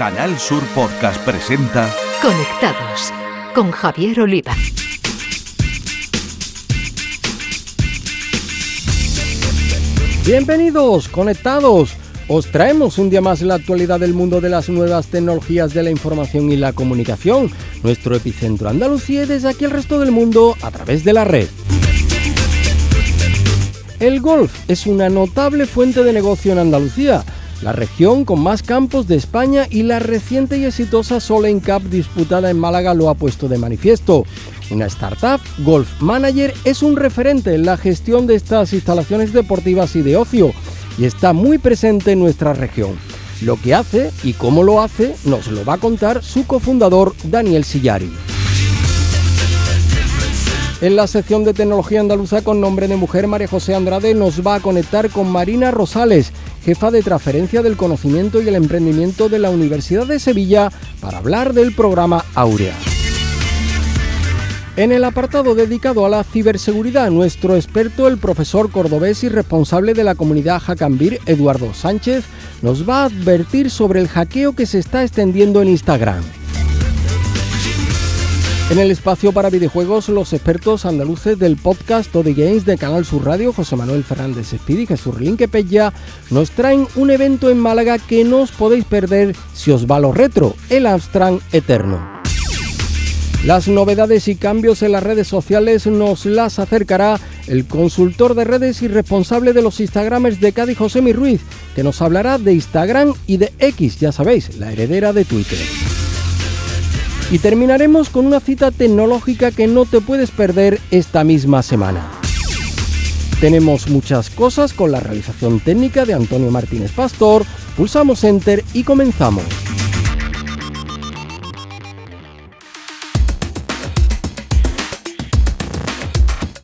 Canal Sur Podcast presenta Conectados con Javier Oliva. Bienvenidos, conectados. Os traemos un día más la actualidad del mundo de las nuevas tecnologías de la información y la comunicación, nuestro epicentro Andalucía y desde aquí el resto del mundo a través de la red. El golf es una notable fuente de negocio en Andalucía, la región con más campos de España y la reciente y exitosa Solen Cup disputada en Málaga lo ha puesto de manifiesto. Una startup, Golf Manager, es un referente en la gestión de estas instalaciones deportivas y de ocio y está muy presente en nuestra región. Lo que hace y cómo lo hace nos lo va a contar su cofundador Daniel Sillari. En la sección de tecnología andaluza con nombre de mujer, María José Andrade nos va a conectar con Marina Rosales, jefa de transferencia del conocimiento y el emprendimiento de la Universidad de Sevilla, para hablar del programa Aurea. En el apartado dedicado a la ciberseguridad, nuestro experto, el profesor cordobés y responsable de la comunidad Hackambir, Eduardo Sánchez, nos va a advertir sobre el hackeo que se está extendiendo en Instagram. En el espacio para videojuegos, los expertos andaluces del podcast Toddy Games de Canal Sur Radio, José Manuel Fernández Espidi y Jesús Relinque Pella, nos traen un evento en Málaga que no os podéis perder si os va lo retro, el Amstrad Eterno. Las novedades y cambios en las redes sociales nos las acercará el consultor de redes y responsable de los Instagramers de Cádiz, José Mi Ruiz, que nos hablará de Instagram y de X, ya sabéis, la heredera de Twitter. Y terminaremos con una cita tecnológica que no te puedes perder esta misma semana. Tenemos muchas cosas con la realización técnica de Antonio Martínez Pastor, pulsamos Enter y comenzamos.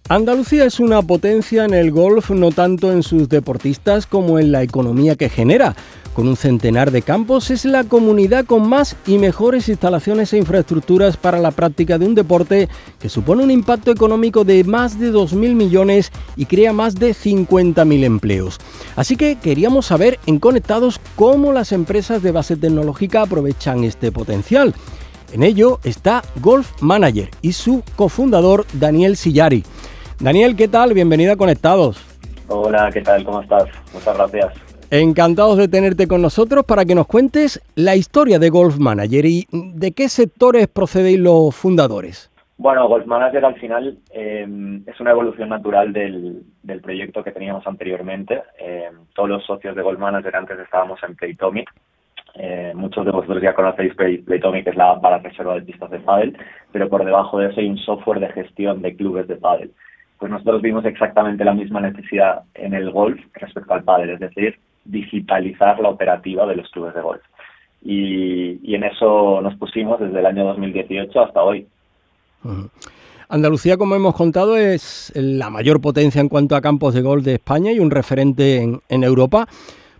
Andalucía es una potencia en el golf, no tanto en sus deportistas como en la economía que genera. Con un centenar de campos es la comunidad con más y mejores instalaciones e infraestructuras para la práctica de un deporte que supone un impacto económico de más de 2.000 millones y crea más de 50.000 empleos. Así que queríamos saber en Conectados cómo las empresas de base tecnológica aprovechan este potencial. En ello está Golf Manager y su cofundador Daniel Sillari. Daniel, ¿qué tal? Bienvenido a Conectados. Hola, ¿qué tal? ¿Cómo estás? Muchas gracias. Encantados de tenerte con nosotros para que nos cuentes la historia de Golf Manager y de qué sectores procedéis los fundadores. Bueno, Golf Manager al final eh, es una evolución natural del, proyecto que teníamos anteriormente. Eh, todos los socios de Golf Manager antes estábamos en Playtomic. Eh, muchos de vosotros ya conocéis Playtomic, que es la para reserva de pistas de pádel, pero por debajo de eso hay un software de gestión de clubes de pádel pues nosotros vimos exactamente la misma necesidad en el golf respecto al pádel, es decir, digitalizar la operativa de los clubes de golf. Y, en eso nos pusimos desde el año 2018 hasta hoy. Andalucía, como hemos contado, es la mayor potencia en cuanto a campos de golf de España y un referente en, Europa.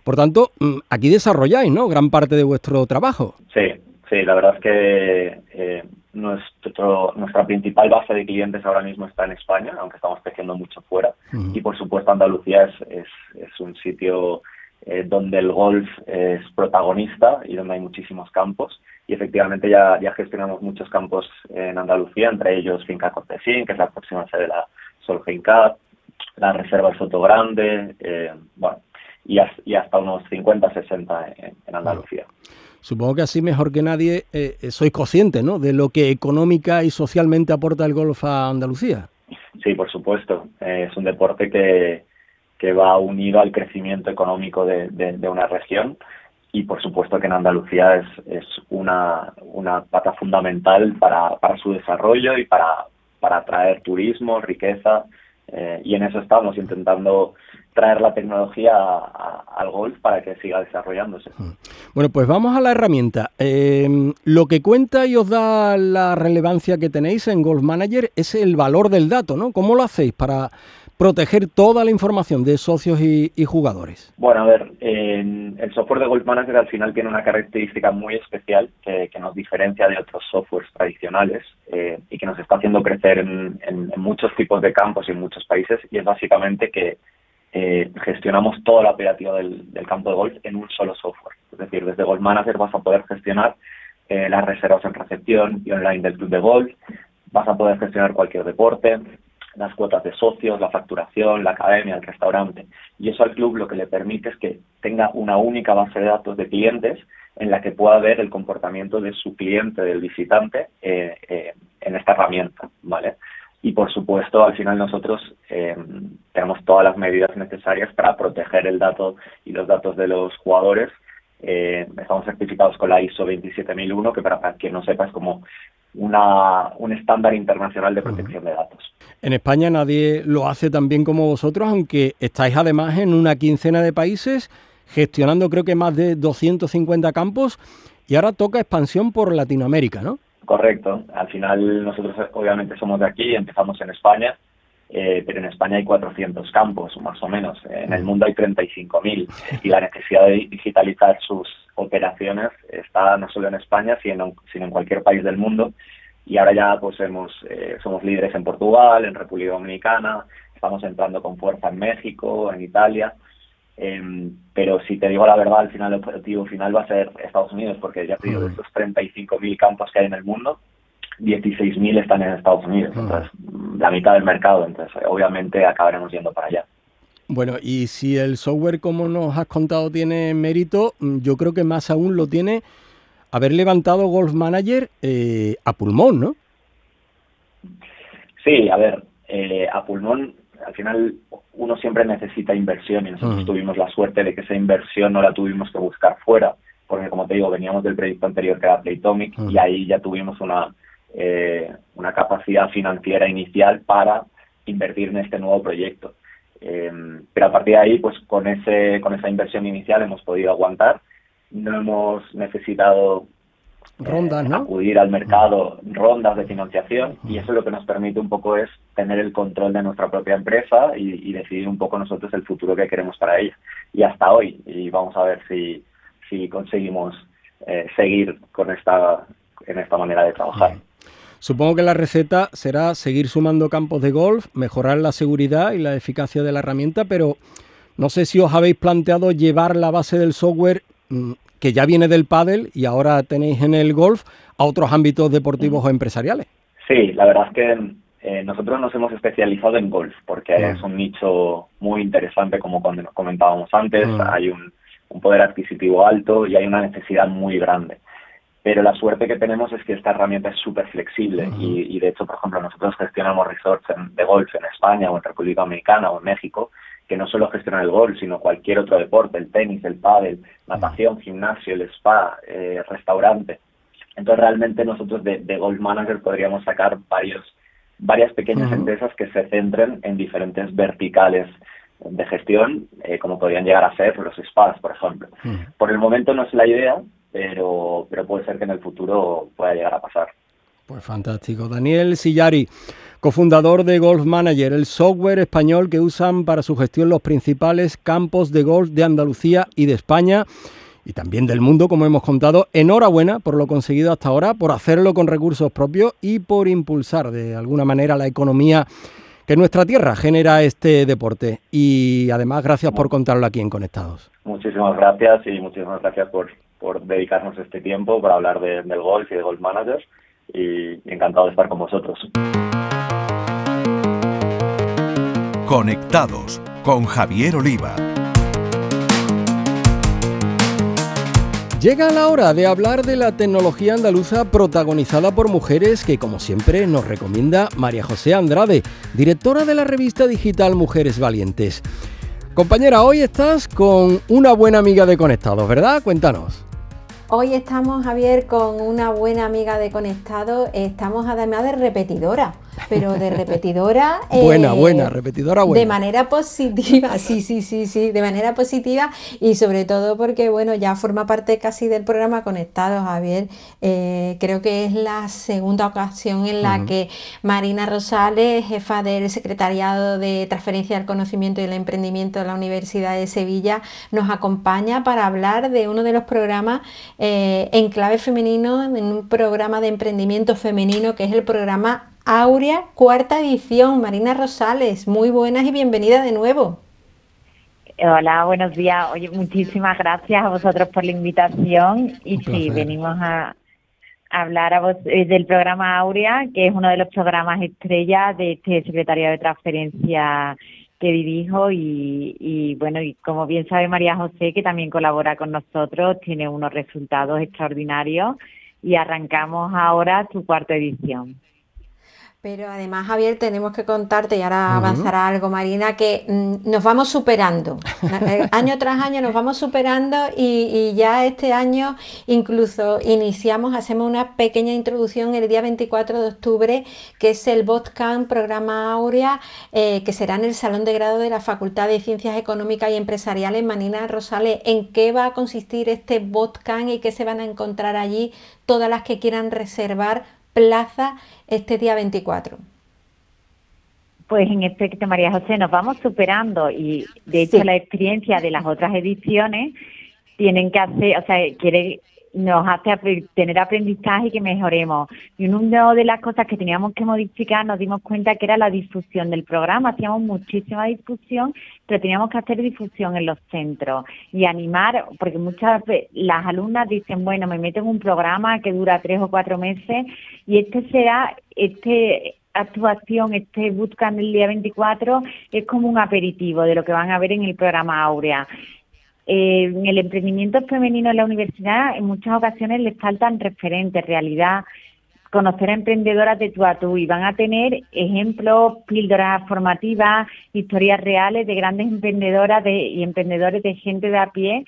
Por tanto, mm, aquí desarrolláis, ¿no? Gran parte de vuestro trabajo. Sí, sí, la verdad es que eh, nuestro, nuestra principal base de clientes ahora mismo está en España, aunque estamos creciendo mucho fuera. Y por supuesto Andalucía es, es, un sitio eh, donde el golf es protagonista y donde hay muchísimos campos. Y efectivamente ya, ya gestionamos muchos campos en Andalucía, entre ellos Finca Cortesín, que es la próxima sede de la Solheim Cup, la Reserva Soto Grande, eh, bueno, y, hasta unos 50, 60 en, Andalucía. Supongo que así mejor que nadie eh, sois conscientes ¿no? de lo que económica y socialmente aporta el golf a Andalucía. Sí, por supuesto. Eh, es un deporte que, que va unido al crecimiento económico de, de, una región y por supuesto que en Andalucía es, es una, una pata fundamental para, para su desarrollo y para, para atraer turismo, riqueza eh, y en eso estamos intentando traer la tecnología al golf para que siga desarrollándose. Bueno, pues vamos a la herramienta. Em, lo que cuenta y os da la relevancia que tenéis en Golf Manager es el valor del dato, ¿no? ¿Cómo lo hacéis para proteger toda la información de socios y, jugadores? Bueno, a ver, el software de Golf Manager al final tiene una característica muy especial que, nos diferencia de otros softwares tradicionales eh, y que nos está haciendo crecer en, en muchos tipos de campos y en muchos países y es básicamente que eh, gestionamos toda la operativa del, campo de golf en un solo software. Es decir, desde Golf Manager vas a poder gestionar eh, las reservas en recepción y online del club de golf, vas a poder gestionar cualquier deporte, las cuotas de socios, la facturación, la academia, el restaurante. Y eso al club lo que le permite es que tenga una única base de datos de clientes en la que pueda ver el comportamiento de su cliente, del visitante, eh, eh, en esta herramienta, ¿vale? Y por supuesto, al final nosotros eh, tenemos todas las medidas necesarias para proteger el dato y los datos de los jugadores. estamos certificados con la ISO 27001, que para quien no sepa es como una, un estándar internacional de protección de datos. En España nadie lo hace tan bien como vosotros, aunque estáis además en una quincena de países gestionando creo que más de 250 campos y ahora toca expansión por Latinoamérica, ¿no? Correcto. Al final nosotros obviamente somos de aquí, empezamos en España, eh, pero en España hay 400 campos, más o menos. En el mundo hay 35.000 y la necesidad de digitalizar sus operaciones está no solo en España, sino, sino en cualquier país del mundo. Y ahora ya pues hemos, eh, somos líderes en Portugal, en República Dominicana, estamos entrando con fuerza en México, en Italia. Em, pero si te digo la verdad, al final el objetivo final va a ser Estados Unidos, porque ya te digo, de estos 35.000 campos que hay en el mundo, 16.000 están en Estados Unidos, entonces la mitad del mercado, entonces obviamente acabaremos yendo para allá. Bueno, y si el software, como nos has contado, tiene mérito, mm, yo creo que más aún lo tiene haber levantado Golf Manager eh, a pulmón, ¿no? Sí, a ver, eh, a pulmón al final uno siempre necesita inversión y nosotros tuvimos la suerte de que esa inversión no la tuvimos que buscar fuera, porque como te digo, veníamos del proyecto anterior que era Playtomic y ahí ya tuvimos una, eh, una capacidad financiera inicial para invertir en este nuevo proyecto. Eh, pero a partir de ahí, pues con ese con esa inversión inicial hemos podido aguantar. No hemos necesitado rondas, ¿no? acudir al mercado, rondas de financiación y eso lo que nos permite un poco es tener el control de nuestra propia empresa y, decidir un poco nosotros el futuro que queremos para ella. Y hasta hoy, y vamos a ver si, si conseguimos eh, seguir con esta, en esta manera de trabajar. Supongo que la receta será seguir sumando campos de golf, mejorar la seguridad y la eficacia de la herramienta, pero no sé si os habéis planteado llevar la base del software mm, que ya viene del pádel y ahora tenéis en el golf a otros ámbitos deportivos o empresariales. Sí, la verdad es que eh, nosotros nos hemos especializado en golf porque es un nicho muy interesante como cuando nos comentábamos antes, hay un, poder adquisitivo alto y hay una necesidad muy grande. Pero la suerte que tenemos es que esta herramienta es súper flexible y, de hecho, por ejemplo, nosotros gestionamos resorts de golf en España o en República Dominicana o en México que no solo gestionan el golf, sino cualquier otro deporte, el tenis, el pádel, natación, gimnasio, el spa, eh, restaurante. Entonces realmente nosotros de, Golf Manager podríamos sacar varios, varias pequeñas empresas que se centren en diferentes verticales de gestión, eh, como podrían llegar a ser los spas, por ejemplo. Por el momento no es la idea, pero, pero puede ser que en el futuro pueda llegar a pasar. Pues fantástico. Daniel Sillari, cofundador de Golf Manager, el software español que usan para su gestión los principales campos de golf de Andalucía y de España y también del mundo, como hemos contado. Enhorabuena por lo conseguido hasta ahora, por hacerlo con recursos propios y por impulsar de alguna manera la economía que nuestra tierra genera este deporte. Y además, gracias por contarlo aquí en Conectados. Muchísimas gracias y muchísimas gracias por, por dedicarnos este tiempo para hablar del golf y de Golf Managers y encantado de estar con vosotros. Conectados con Javier Oliva. Llega la hora de hablar de la tecnología andaluza protagonizada por mujeres que como siempre nos recomienda María José Andrade, directora de la revista digital Mujeres Valientes. Compañera, hoy estás con una buena amiga de Conectados, ¿verdad? Cuéntanos. Hoy estamos, Javier, con una buena amiga de Conectado. Estamos además de repetidora pero de repetidora. buena, eh, buena, repetidora buena. De manera positiva, sí, sí, sí, sí, de manera positiva y sobre todo porque, bueno, ya forma parte casi del programa Conectado, Javier. Eh, creo que es la segunda ocasión en la que Marina Rosales, jefa del Secretariado de Transferencia del Conocimiento y el Emprendimiento de la Universidad de Sevilla, nos acompaña para hablar de uno de los programas eh, en clave femenino, en un programa de emprendimiento femenino que es el programa Aurea, cuarta edición. Marina Rosales, muy buenas y bienvenida de nuevo. Hola, buenos días. Oye, muchísimas gracias a vosotros por la invitación y sí, venimos a, hablar a vos, eh, del programa Aurea, que es uno de los programas estrella de este secretario de transferencia que dirijo y, y bueno, y como bien sabe María José, que también colabora con nosotros, tiene unos resultados extraordinarios y arrancamos ahora su cuarta edición. Pero además, Javier, tenemos que contarte, y ahora avanzará algo, Marina, que mm, nos vamos superando. Eh, año tras año nos vamos superando y, ya este año incluso iniciamos, hacemos una pequeña introducción el día 24 de octubre, que es el BotCamp, programa Aurea, eh, que será en el Salón de Grado de la Facultad de Ciencias Económicas y Empresariales. Marina Rosales, ¿en qué va a consistir este BotCamp y qué se van a encontrar allí todas las que quieran reservar plaza este día 24? Pues en efecto, María José, nos vamos superando y de hecho la experiencia de las otras ediciones tienen que hacer, o sea, quiere nos hace tener aprendizaje y que mejoremos. Y una de las cosas que teníamos que modificar nos dimos cuenta que era la difusión del programa. Hacíamos muchísima difusión, pero teníamos que hacer difusión en los centros y animar, porque muchas veces las alumnas dicen, bueno, me meto en un programa que dura tres o cuatro meses y este será, este actuación, este bootcamp el día 24 es como un aperitivo de lo que van a ver en el programa Aurea. Eh, en el emprendimiento femenino en la universidad en muchas ocasiones les faltan referentes, realidad, conocer a emprendedoras de tú a tú y van a tener ejemplos, píldoras formativas, historias reales de grandes emprendedoras de, y emprendedores de gente de a pie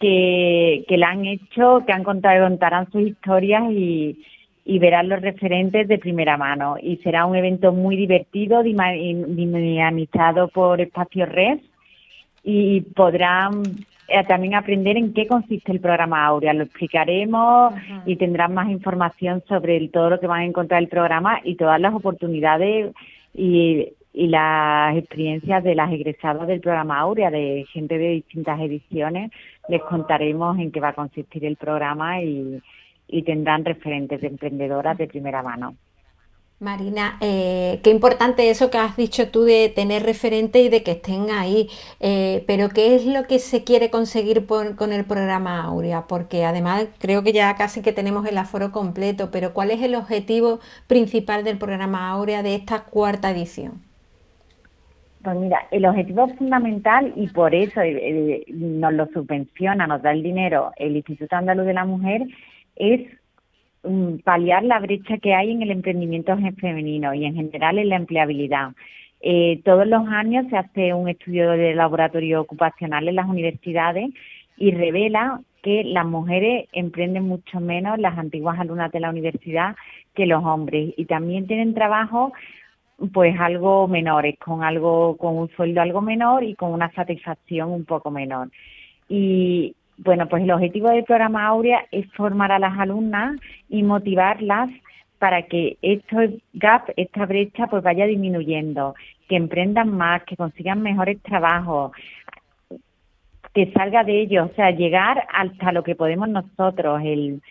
que, que la han hecho, que han contado, contarán sus historias y, y verán los referentes de primera mano. Y será un evento muy divertido, dinamizado por Espacio Red y podrán eh, también aprender en qué consiste el programa Aurea. Lo explicaremos y tendrán más información sobre todo lo que van a encontrar el programa y todas las oportunidades y, las experiencias de las egresadas del programa Aurea, de gente de distintas ediciones. Les contaremos en qué va a consistir el programa y tendrán referentes de emprendedoras de primera mano. Marina, eh, qué importante eso que has dicho tú de tener referente y de que estén ahí, eh, pero ¿qué es lo que se quiere conseguir con el programa Aurea? Porque además creo que ya casi que tenemos el aforo completo, pero ¿cuál es el objetivo principal del programa Aurea de esta cuarta edición? Pues mira, el objetivo fundamental, y por eso eh, nos lo subvenciona, nos da el dinero el Instituto Andaluz de la Mujer, es paliar la brecha que hay en el emprendimiento femenino y en general en la empleabilidad. Eh, todos los años se hace un estudio de laboratorio ocupacional en las universidades y revela que las mujeres emprenden mucho menos, las antiguas alumnas de la universidad, que los hombres y también tienen trabajo pues algo menores, con algo con un sueldo algo menor y con una satisfacción un poco menor. Y, bueno, pues el objetivo del programa Aurea es formar a las alumnas y motivarlas para que este gap, esta brecha, pues vaya disminuyendo, que emprendan más, que consigan mejores trabajos, que salga de ellos, o sea, llegar hasta lo que podemos nosotros, el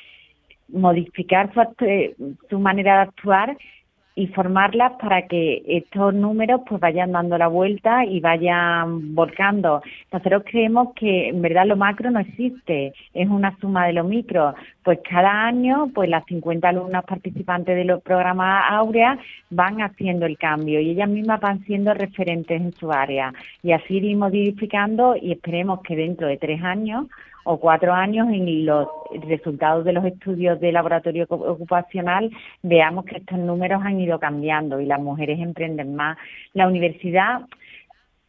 modificar su, su manera de actuar y formarlas para que estos números pues vayan dando la vuelta y vayan volcando. Nosotros creemos que en verdad lo macro no existe, es una suma de lo micro. Pues cada año pues las 50 alumnas participantes de los programas Aurea van haciendo el cambio y ellas mismas van siendo referentes en su área y así iremos modificando y esperemos que dentro de tres años o cuatro años en los resultados de los estudios de laboratorio ocupacional veamos que estos números han ido cambiando y las mujeres emprenden más. La universidad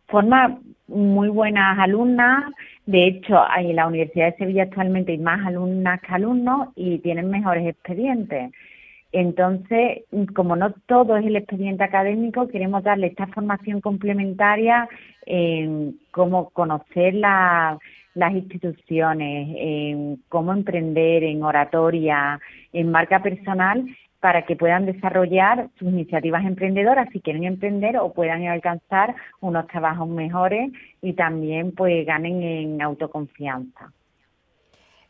forma muy buenas alumnas, de hecho en la Universidad de Sevilla actualmente hay más alumnas que alumnos y tienen mejores expedientes. Entonces, como no todo es el expediente académico, queremos darle esta formación complementaria en cómo conocer la las instituciones, en cómo emprender, en oratoria, en marca personal, para que puedan desarrollar sus iniciativas emprendedoras si quieren emprender o puedan alcanzar unos trabajos mejores y también pues ganen en autoconfianza.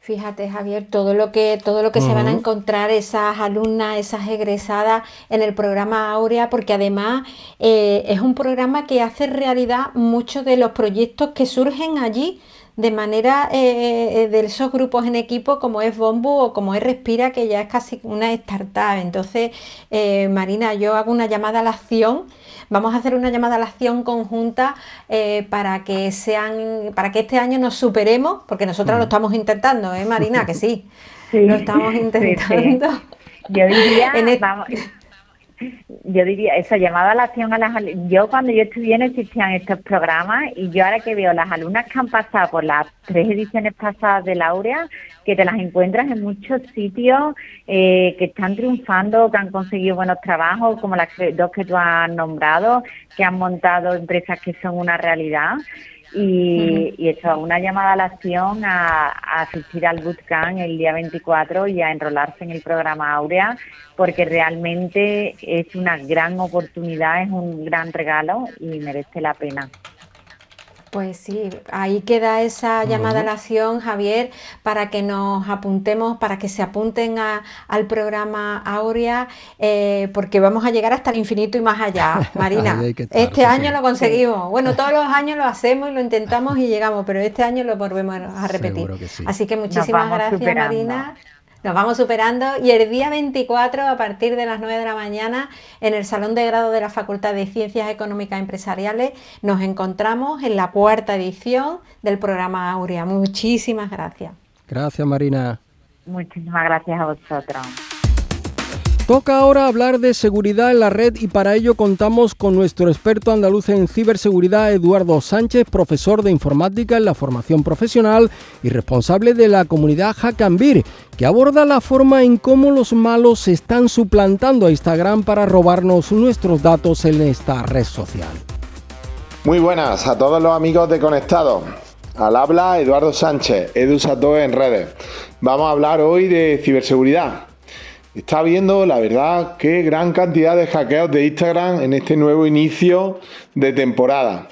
Fíjate, Javier, todo lo que, todo lo que se van a encontrar esas alumnas, esas egresadas en el programa Aurea, porque además eh, es un programa que hace realidad muchos de los proyectos que surgen allí de manera eh, eh, de esos grupos en equipo como es Bombu o como es Respira, que ya es casi una startup. Entonces, Marina, yo hago una llamada a la acción Vamos a hacer una llamada a la acción conjunta eh, para que sean, para que este año nos superemos, porque nosotros lo estamos intentando, ¿eh, Marina? Que sí, sí lo estamos intentando. Yo diría, vamos, yo diría, esa llamada a la acción a las yo cuando yo estudié no existían estos programas y yo ahora que veo las alumnas que han pasado por las tres ediciones pasadas de Laurea, que te las encuentras en muchos sitios eh, que están triunfando, que han conseguido buenos trabajos, como las dos que tú has nombrado, que han montado empresas que son una realidad y, y hecho una llamada a la acción a, asistir al bootcamp el día 24 y a enrolarse en el programa Aurea porque realmente es una gran oportunidad, es un gran regalo y merece la pena. Pues sí, ahí queda esa llamada a la acción, Javier, para que nos apuntemos, para que se apunten al programa Aurea, eh, porque vamos a llegar hasta el infinito y más allá, Marina. este año lo conseguimos. Bueno, todos los años lo hacemos y lo intentamos y llegamos, pero este año lo volvemos a repetir. Así que muchísimas gracias, Marina. Nos vamos superando y el día 24 a partir de las 9 de la mañana en el Salón de Grado de la Facultad de Ciencias Económicas Empresariales nos encontramos en la cuarta edición del programa Aurea. Muchísimas gracias. Gracias Marina. Muchísimas gracias a vosotros. Toca ahora hablar de seguridad en la red y para ello contamos con nuestro experto andaluz en ciberseguridad, Eduardo Sánchez, profesor de informática en la formación profesional y responsable de la comunidad Hackambir, que aborda la forma en cómo los malos están suplantando a Instagram para robarnos nuestros datos en esta red social. Muy buenas a todos los amigos de Conectado. Al habla Eduardo Sánchez, EduSato en redes. Vamos a hablar hoy de ciberseguridad Está viendo, la verdad, qué gran cantidad de hackeos de Instagram en este nuevo inicio de temporada.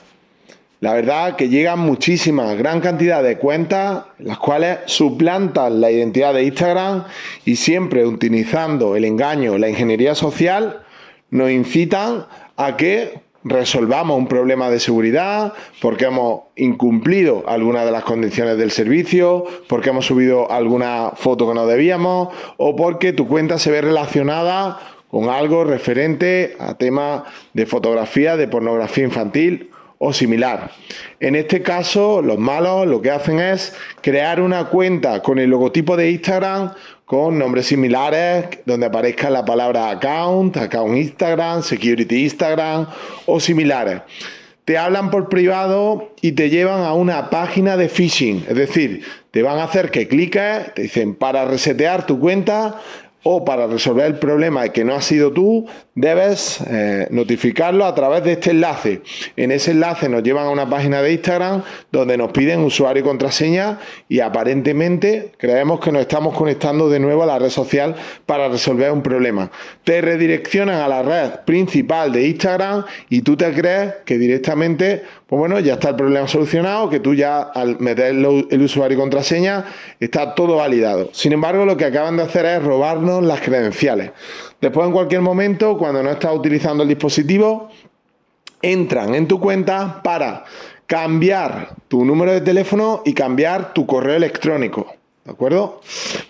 La verdad que llegan muchísimas, gran cantidad de cuentas, las cuales suplantan la identidad de Instagram y siempre utilizando el engaño, la ingeniería social, nos incitan a que resolvamos un problema de seguridad, porque hemos incumplido alguna de las condiciones del servicio, porque hemos subido alguna foto que no debíamos o porque tu cuenta se ve relacionada con algo referente a temas de fotografía, de pornografía infantil o similar. En este caso, los malos lo que hacen es crear una cuenta con el logotipo de Instagram con nombres similares donde aparezca la palabra account, account Instagram, security Instagram o similares. Te hablan por privado y te llevan a una página de phishing, es decir, te van a hacer que cliques, te dicen para resetear tu cuenta, o para resolver el problema que no has sido tú, debes eh, notificarlo a través de este enlace. En ese enlace nos llevan a una página de Instagram donde nos piden usuario y contraseña y aparentemente creemos que nos estamos conectando de nuevo a la red social para resolver un problema. Te redireccionan a la red principal de Instagram y tú te crees que directamente, pues bueno, ya está el problema solucionado, que tú ya al meter el usuario y contraseña está todo validado. Sin embargo, lo que acaban de hacer es robarnos las credenciales. Después, en cualquier momento, cuando no estás utilizando el dispositivo, entran en tu cuenta para cambiar tu número de teléfono y cambiar tu correo electrónico. ¿De acuerdo?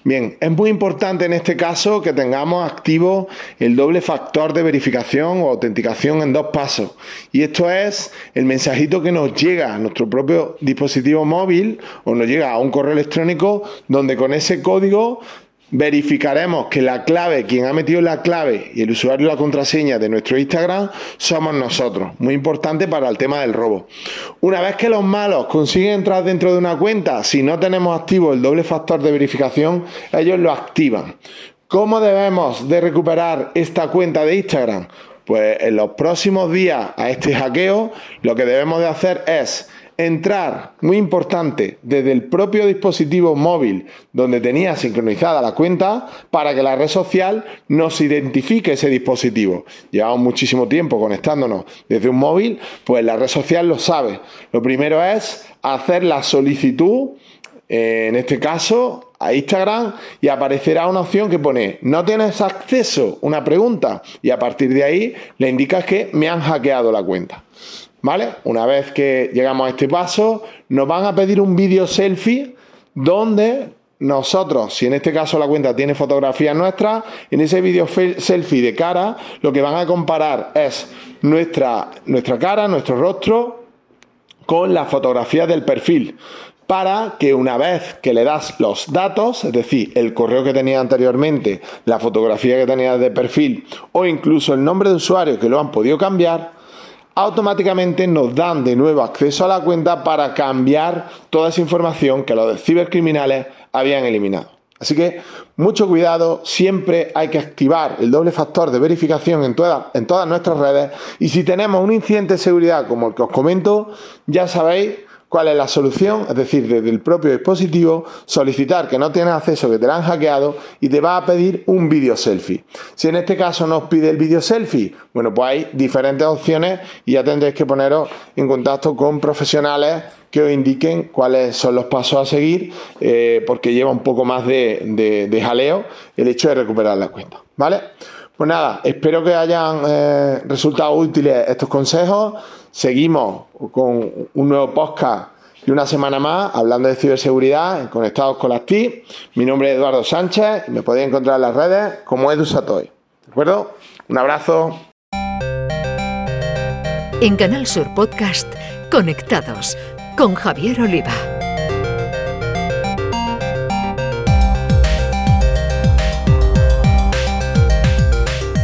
Bien, es muy importante en este caso que tengamos activo el doble factor de verificación o autenticación en dos pasos. Y esto es el mensajito que nos llega a nuestro propio dispositivo móvil o nos llega a un correo electrónico donde con ese código verificaremos que la clave, quien ha metido la clave y el usuario la contraseña de nuestro Instagram somos nosotros. Muy importante para el tema del robo. Una vez que los malos consiguen entrar dentro de una cuenta, si no tenemos activo el doble factor de verificación, ellos lo activan. ¿Cómo debemos de recuperar esta cuenta de Instagram? Pues en los próximos días a este hackeo, lo que debemos de hacer es entrar, muy importante, desde el propio dispositivo móvil donde tenía sincronizada la cuenta para que la red social nos identifique ese dispositivo. Llevamos muchísimo tiempo conectándonos desde un móvil, pues la red social lo sabe. Lo primero es hacer la solicitud, eh, en este caso, a Instagram y aparecerá una opción que pone no tienes acceso, una pregunta y a partir de ahí le indicas que me han hackeado la cuenta. ¿Vale? Una vez que llegamos a este paso, nos van a pedir un vídeo selfie donde nosotros, si en este caso la cuenta tiene fotografías nuestras, en ese vídeo selfie de cara, lo que van a comparar es nuestra, nuestra cara, nuestro rostro, con la fotografía del perfil para que una vez que le das los datos, es decir, el correo que tenía anteriormente, la fotografía que tenía de perfil o incluso el nombre de usuario que lo han podido cambiar, automáticamente nos dan de nuevo acceso a la cuenta para cambiar toda esa información que los cibercriminales habían eliminado. Así que mucho cuidado, siempre hay que activar el doble factor de verificación en, en todas nuestras redes y si tenemos un incidente de seguridad como el que os comento, ya sabéis cuál es la solución, es decir, desde el propio dispositivo, solicitar que no tienes acceso, que te la han hackeado y te va a pedir un vídeo selfie. Si en este caso nos pide el vídeo selfie, bueno, pues hay diferentes opciones y ya tendréis que poneros en contacto con profesionales que os indiquen cuáles son los pasos a seguir, eh, porque lleva un poco más de, jaleo el hecho de recuperar la cuenta. ¿Vale? Pues nada, espero que hayan eh, resultado útiles estos consejos. Seguimos con un nuevo podcast y una semana más hablando de ciberseguridad Conectados con las TI. Mi nombre es Eduardo Sánchez y me podéis encontrar en las redes como Edu Satoy. ¿De acuerdo? Un abrazo. En Canal Sur Podcast, Conectados con Javier Oliva.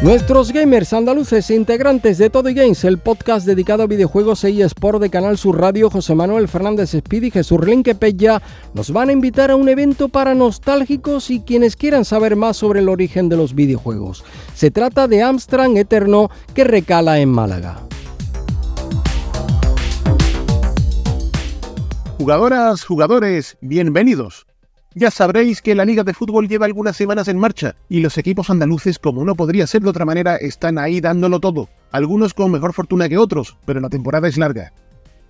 Nuestros gamers andaluces integrantes de Todo Games, el podcast dedicado a videojuegos e eSport de Canal Sur Radio, José Manuel Fernández Speed y Jesús Renque Pella, nos van a invitar a un evento para nostálgicos y quienes quieran saber más sobre el origen de los videojuegos. Se trata de Amstrad Eterno que recala en Málaga. Jugadoras, jugadores, bienvenidos. Ya sabréis que la Liga de Fútbol lleva algunas semanas en marcha y los equipos andaluces, como no podría ser de otra manera, están ahí dándolo todo, algunos con mejor fortuna que otros, pero la temporada es larga.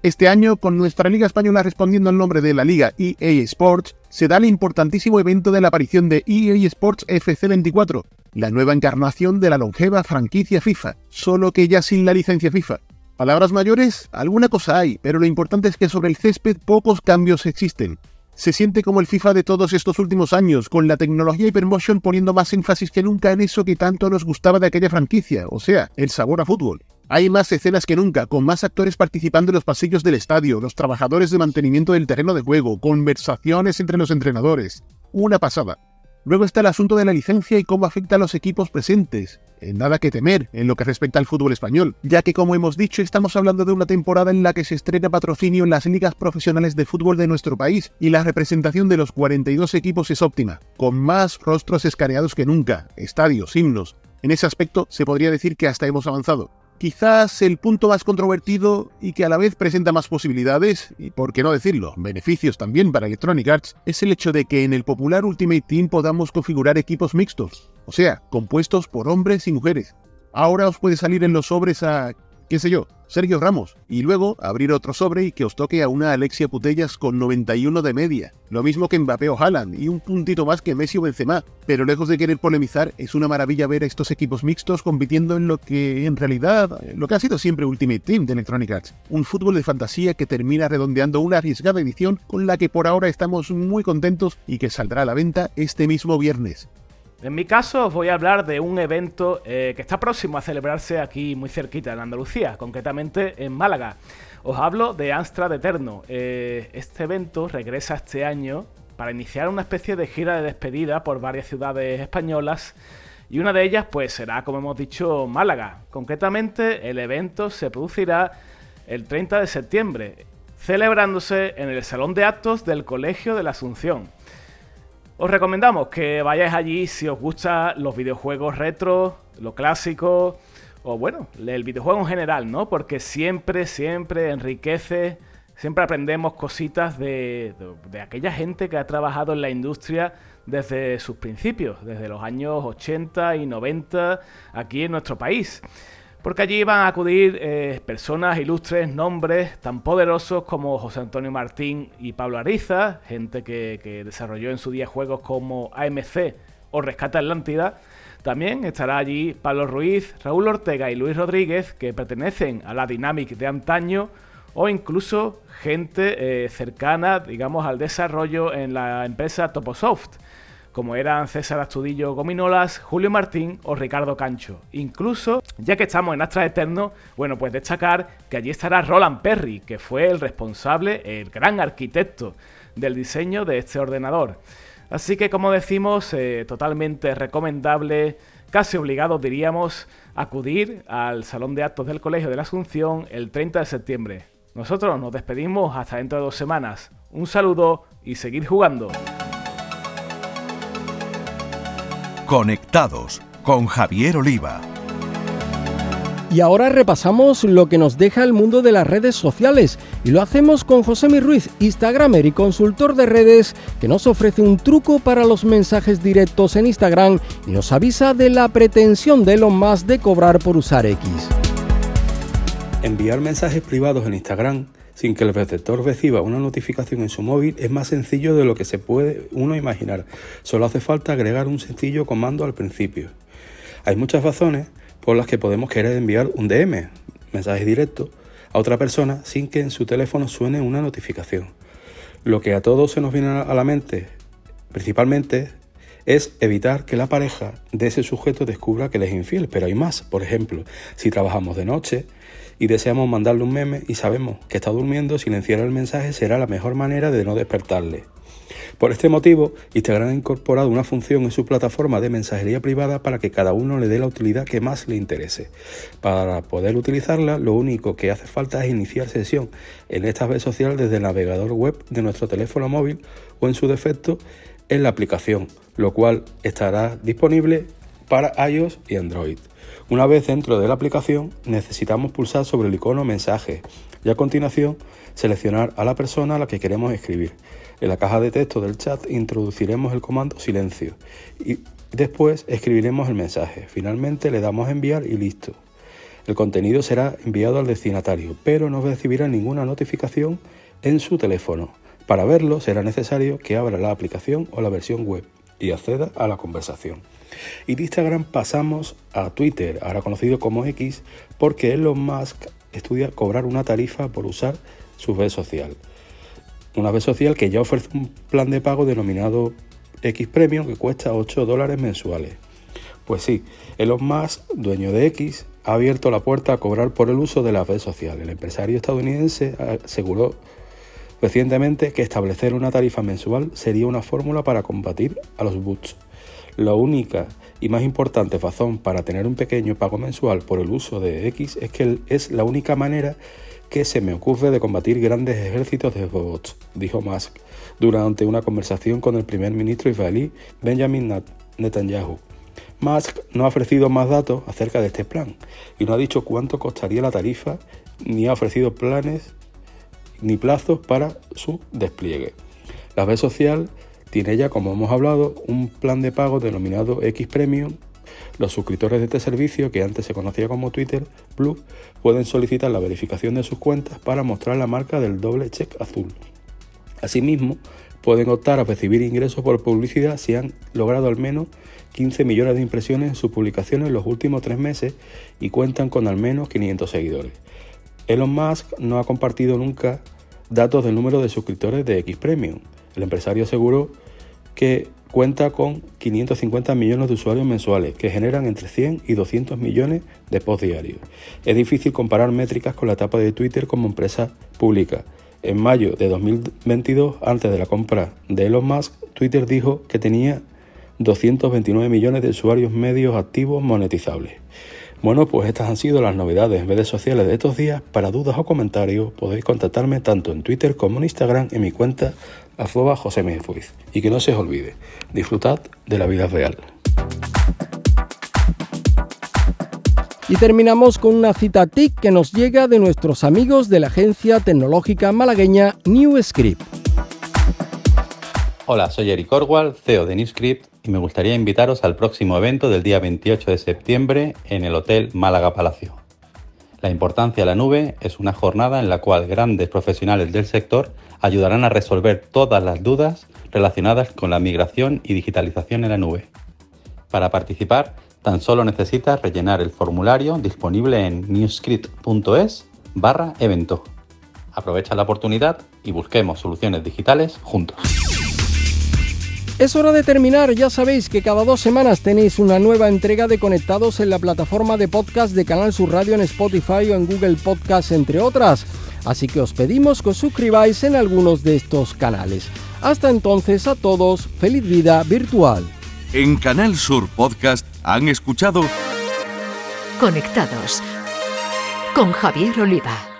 Este año, con nuestra Liga Española respondiendo al nombre de la Liga EA Sports, se da el importantísimo evento de la aparición de EA Sports FC24, la nueva encarnación de la longeva franquicia FIFA, solo que ya sin la licencia FIFA. Palabras mayores, alguna cosa hay, pero lo importante es que sobre el césped pocos cambios existen. Se siente como el FIFA de todos estos últimos años, con la tecnología Hypermotion poniendo más énfasis que nunca en eso que tanto nos gustaba de aquella franquicia, o sea, el sabor a fútbol. Hay más escenas que nunca, con más actores participando en los pasillos del estadio, los trabajadores de mantenimiento del terreno de juego, conversaciones entre los entrenadores. Una pasada. Luego está el asunto de la licencia y cómo afecta a los equipos presentes. Nada que temer en lo que respecta al fútbol español, ya que como hemos dicho estamos hablando de una temporada en la que se estrena patrocinio en las ligas profesionales de fútbol de nuestro país y la representación de los 42 equipos es óptima, con más rostros escaneados que nunca, estadios, himnos. En ese aspecto se podría decir que hasta hemos avanzado. Quizás el punto más controvertido y que a la vez presenta más posibilidades, y por qué no decirlo, beneficios también para Electronic Arts, es el hecho de que en el popular Ultimate Team podamos configurar equipos mixtos, o sea, compuestos por hombres y mujeres. Ahora os puede salir en los sobres a qué sé yo, Sergio Ramos, y luego abrir otro sobre y que os toque a una Alexia Putellas con 91 de media, lo mismo que Mbappé o Haaland, y un puntito más que Messi o Benzema, pero lejos de querer polemizar, es una maravilla ver a estos equipos mixtos compitiendo en lo que en realidad, lo que ha sido siempre Ultimate Team de Electronic Arts, un fútbol de fantasía que termina redondeando una arriesgada edición con la que por ahora estamos muy contentos y que saldrá a la venta este mismo viernes. En mi caso os voy a hablar de un evento eh, que está próximo a celebrarse aquí muy cerquita, en Andalucía, concretamente en Málaga. Os hablo de Amstrad Eterno. Eh, este evento regresa este año para iniciar una especie de gira de despedida por varias ciudades españolas y una de ellas pues será, como hemos dicho, Málaga. Concretamente el evento se producirá el 30 de septiembre, celebrándose en el Salón de Actos del Colegio de la Asunción. Os recomendamos que vayáis allí si os gustan los videojuegos retro, lo clásico, o bueno, el videojuego en general, ¿no? Porque siempre, siempre enriquece, siempre aprendemos cositas de, de, aquella gente que ha trabajado en la industria desde sus principios, desde los años 80 y 90 aquí en nuestro país. Porque allí van a acudir eh, personas ilustres, nombres tan poderosos como José Antonio Martín y Pablo Ariza, gente que, desarrolló en su día juegos como AMC o Rescata Atlántida. También estará allí Pablo Ruiz, Raúl Ortega y Luis Rodríguez, que pertenecen a la Dynamic de antaño, o incluso gente eh, cercana, digamos, al desarrollo en la empresa Toposoft como eran César Astudillo Gominolas, Julio Martín o Ricardo Cancho. Incluso, ya que estamos en Astra Eterno, bueno, pues destacar que allí estará Roland Perry, que fue el responsable, el gran arquitecto del diseño de este ordenador. Así que, como decimos, eh, totalmente recomendable, casi obligado diríamos, acudir al Salón de Actos del Colegio de la Asunción el 30 de septiembre. Nosotros nos despedimos hasta dentro de dos semanas. Un saludo y seguir jugando. Conectados con Javier Oliva. Y ahora repasamos lo que nos deja el mundo de las redes sociales y lo hacemos con José Mi Ruiz, Instagramer y consultor de redes, que nos ofrece un truco para los mensajes directos en Instagram y nos avisa de la pretensión de Elon Musk de cobrar por usar X. Enviar mensajes privados en Instagram sin que el receptor reciba una notificación en su móvil es más sencillo de lo que se puede uno imaginar. Solo hace falta agregar un sencillo comando al principio. Hay muchas razones por las que podemos querer enviar un DM, mensaje directo, a otra persona sin que en su teléfono suene una notificación. Lo que a todos se nos viene a la mente, principalmente, es evitar que la pareja de ese sujeto descubra que le es infiel. Pero hay más, por ejemplo, si trabajamos de noche, y deseamos mandarle un meme y sabemos que está durmiendo, silenciar el mensaje será la mejor manera de no despertarle. Por este motivo, Instagram ha incorporado una función en su plataforma de mensajería privada para que cada uno le dé la utilidad que más le interese. Para poder utilizarla, lo único que hace falta es iniciar sesión en esta red social desde el navegador web de nuestro teléfono móvil o en su defecto en la aplicación, lo cual estará disponible para iOS y Android. Una vez dentro de la aplicación necesitamos pulsar sobre el icono mensaje y a continuación seleccionar a la persona a la que queremos escribir. En la caja de texto del chat introduciremos el comando silencio y después escribiremos el mensaje. Finalmente le damos enviar y listo. El contenido será enviado al destinatario, pero no recibirá ninguna notificación en su teléfono. Para verlo será necesario que abra la aplicación o la versión web y acceda a la conversación. Y de Instagram pasamos a Twitter, ahora conocido como X, porque Elon Musk estudia cobrar una tarifa por usar su red social. Una red social que ya ofrece un plan de pago denominado X Premium que cuesta 8 dólares mensuales. Pues sí, Elon Musk, dueño de X, ha abierto la puerta a cobrar por el uso de la red social. El empresario estadounidense aseguró recientemente que establecer una tarifa mensual sería una fórmula para combatir a los bots. La única y más importante razón para tener un pequeño pago mensual por el uso de X es que es la única manera que se me ocurre de combatir grandes ejércitos de robots, dijo Musk durante una conversación con el primer ministro israelí Benjamin Netanyahu. Musk no ha ofrecido más datos acerca de este plan y no ha dicho cuánto costaría la tarifa ni ha ofrecido planes ni plazos para su despliegue. La red social tiene ya, como hemos hablado, un plan de pago denominado X Premium. Los suscriptores de este servicio, que antes se conocía como Twitter Blue, pueden solicitar la verificación de sus cuentas para mostrar la marca del doble check azul. Asimismo, pueden optar a recibir ingresos por publicidad si han logrado al menos 15 millones de impresiones en sus publicaciones en los últimos tres meses y cuentan con al menos 500 seguidores. Elon Musk no ha compartido nunca datos del número de suscriptores de X Premium. El empresario aseguró que cuenta con 550 millones de usuarios mensuales que generan entre 100 y 200 millones de posts diarios. Es difícil comparar métricas con la etapa de Twitter como empresa pública. En mayo de 2022, antes de la compra de Elon Musk, Twitter dijo que tenía 229 millones de usuarios medios activos monetizables. Bueno, pues estas han sido las novedades en redes sociales de estos días. Para dudas o comentarios podéis contactarme tanto en Twitter como en Instagram en mi cuenta arroba José Y que no se os olvide, disfrutad de la vida real. Y terminamos con una cita TIC que nos llega de nuestros amigos de la agencia tecnológica malagueña NewScript. Hola, soy Eric Orwell, CEO de NewScript y me gustaría invitaros al próximo evento del día 28 de septiembre en el Hotel Málaga Palacio. La importancia de la nube es una jornada en la cual grandes profesionales del sector ayudarán a resolver todas las dudas relacionadas con la migración y digitalización en la nube. Para participar, tan solo necesitas rellenar el formulario disponible en newscript.es barra evento. Aprovecha la oportunidad y busquemos soluciones digitales juntos. Es hora de terminar, ya sabéis que cada dos semanas tenéis una nueva entrega de Conectados en la plataforma de podcast de Canal Sur Radio en Spotify o en Google Podcast, entre otras. Así que os pedimos que os suscribáis en algunos de estos canales. Hasta entonces a todos, feliz vida virtual. En Canal Sur Podcast han escuchado Conectados con Javier Oliva.